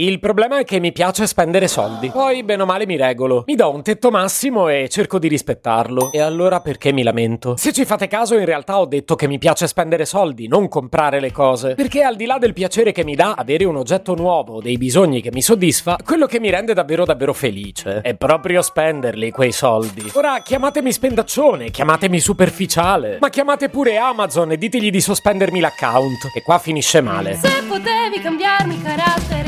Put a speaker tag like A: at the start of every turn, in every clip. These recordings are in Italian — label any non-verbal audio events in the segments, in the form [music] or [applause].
A: Il problema è che mi piace spendere soldi. Poi, bene o male, mi regolo. Mi do un tetto massimo e cerco di rispettarlo. E allora perché mi lamento? Se ci fate caso, in realtà ho detto che mi piace spendere soldi, non comprare le cose. Perché al di là del piacere che mi dà avere un oggetto nuovo, dei bisogni che mi soddisfa, quello che mi rende davvero davvero felice è proprio spenderli quei soldi. Ora chiamatemi spendaccione, chiamatemi superficiale, ma chiamate pure Amazon e ditegli di sospendermi l'account. E qua finisce male.
B: Se potevi cambiarmi carattere,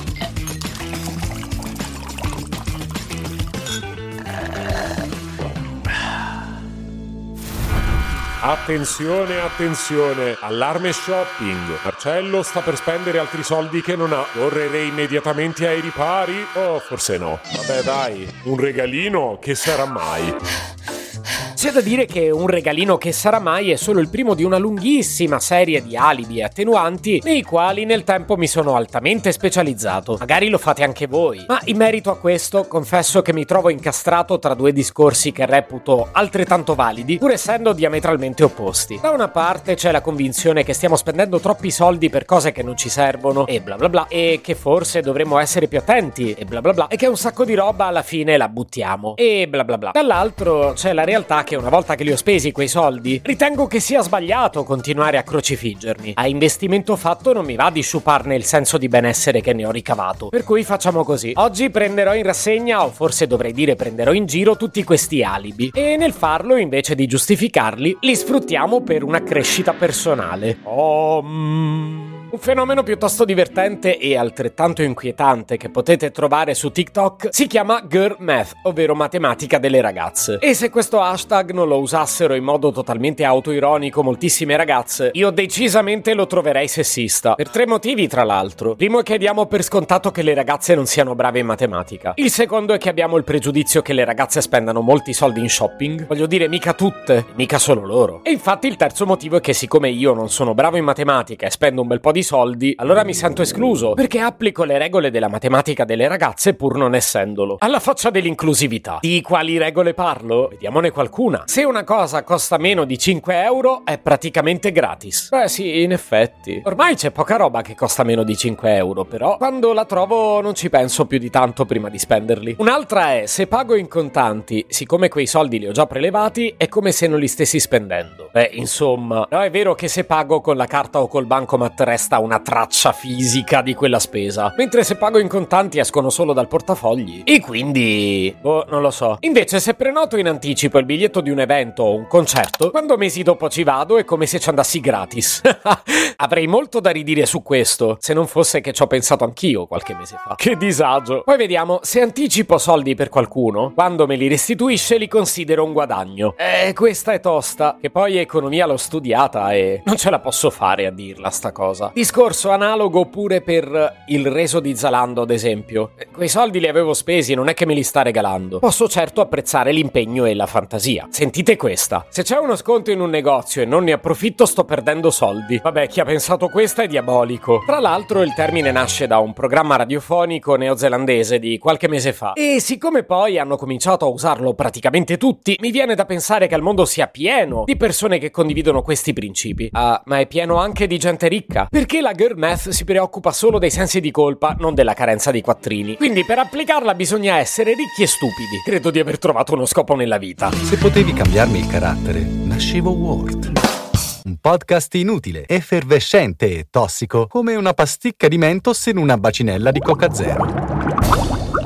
C: Attenzione, attenzione, allarme shopping. Marcello sta per spendere altri soldi che non ha. Correre immediatamente ai ripari? Oh, forse no. Vabbè, dai, un regalino che sarà mai.
A: C'è da dire che un regalino che sarà mai è solo il primo di una lunghissima serie di alibi e attenuanti nei quali nel tempo mi sono altamente specializzato. Magari lo fate anche voi. Ma in merito a questo, confesso che mi trovo incastrato tra due discorsi che reputo altrettanto validi, pur essendo diametralmente opposti. Da una parte c'è la convinzione che stiamo spendendo troppi soldi per cose che non ci servono e bla bla bla, e che forse dovremmo essere più attenti e bla bla bla, e che un sacco di roba alla fine la buttiamo e bla bla bla. Dall'altro c'è la realtà che una volta che li ho spesi quei soldi, ritengo che sia sbagliato continuare a crocifiggermi. A investimento fatto non mi va di sciuparne il senso di benessere che ne ho ricavato. Per cui facciamo così. Oggi prenderò in rassegna, o forse dovrei dire prenderò in giro, tutti questi alibi. E nel farlo, invece di giustificarli, li sfruttiamo per una crescita personale. Oh, mm. Un fenomeno piuttosto divertente e altrettanto inquietante che potete trovare su TikTok si chiama Girl Math, ovvero matematica delle ragazze. E se questo hashtag non lo usassero in modo totalmente autoironico moltissime ragazze, io decisamente lo troverei sessista. Per tre motivi, tra l'altro. Primo è che diamo per scontato che le ragazze non siano brave in matematica. Il secondo è che abbiamo il pregiudizio che le ragazze spendano molti soldi in shopping. Voglio dire, mica tutte, mica solo loro. E infatti il terzo motivo è che siccome io non sono bravo in matematica e spendo un bel po' di soldi, allora mi sento escluso, perché applico le regole della matematica delle ragazze pur non essendolo. Alla faccia dell'inclusività. Di quali regole parlo? Vediamone qualcuna. Se una cosa costa meno di 5 euro, è praticamente gratis. Beh sì, in effetti. Ormai c'è poca roba che costa meno di 5 euro, però quando la trovo non ci penso più di tanto prima di spenderli. Un'altra è, se pago in contanti, siccome quei soldi li ho già prelevati, è come se non li stessi spendendo. Beh, insomma, no, è vero che se pago con la carta o col bancomat resta una traccia fisica di quella spesa, mentre se pago in contanti escono solo dal portafogli. E quindi... boh, non lo so. Invece se prenoto in anticipo il biglietto di un evento o un concerto, quando mesi dopo ci vado è come se ci andassi gratis. [laughs] Avrei molto da ridire su questo, se non fosse che ci ho pensato anch'io qualche mese fa. Che disagio. Poi vediamo, se anticipo soldi per qualcuno, quando me li restituisce li considero un guadagno. Eh, questa è tosta, che poi economia l'ho studiata e non ce la posso fare a dirla sta cosa. Discorso analogo pure per il reso di Zalando, ad esempio. Quei soldi li avevo spesi, non è che me li sta regalando. Posso certo apprezzare l'impegno e la fantasia. Sentite questa. Se c'è uno sconto in un negozio e non ne approfitto, sto perdendo soldi. Vabbè, chi ha pensato questa è diabolico. Tra l'altro, il termine nasce da un programma radiofonico neozelandese di qualche mese fa. E siccome poi hanno cominciato a usarlo praticamente tutti, mi viene da pensare che al mondo sia pieno di persone che condividono questi principi. Ah, ma è pieno anche di gente ricca. Perché la girl math si preoccupa solo dei sensi di colpa, non della carenza di quattrini. Quindi per applicarla bisogna essere ricchi e stupidi. Credo di aver trovato uno scopo nella vita.
D: Se potevi cambiarmi il carattere, nascevo Ward. Un podcast inutile, effervescente e tossico, come una pasticca di mentos in una bacinella di Coca Zero.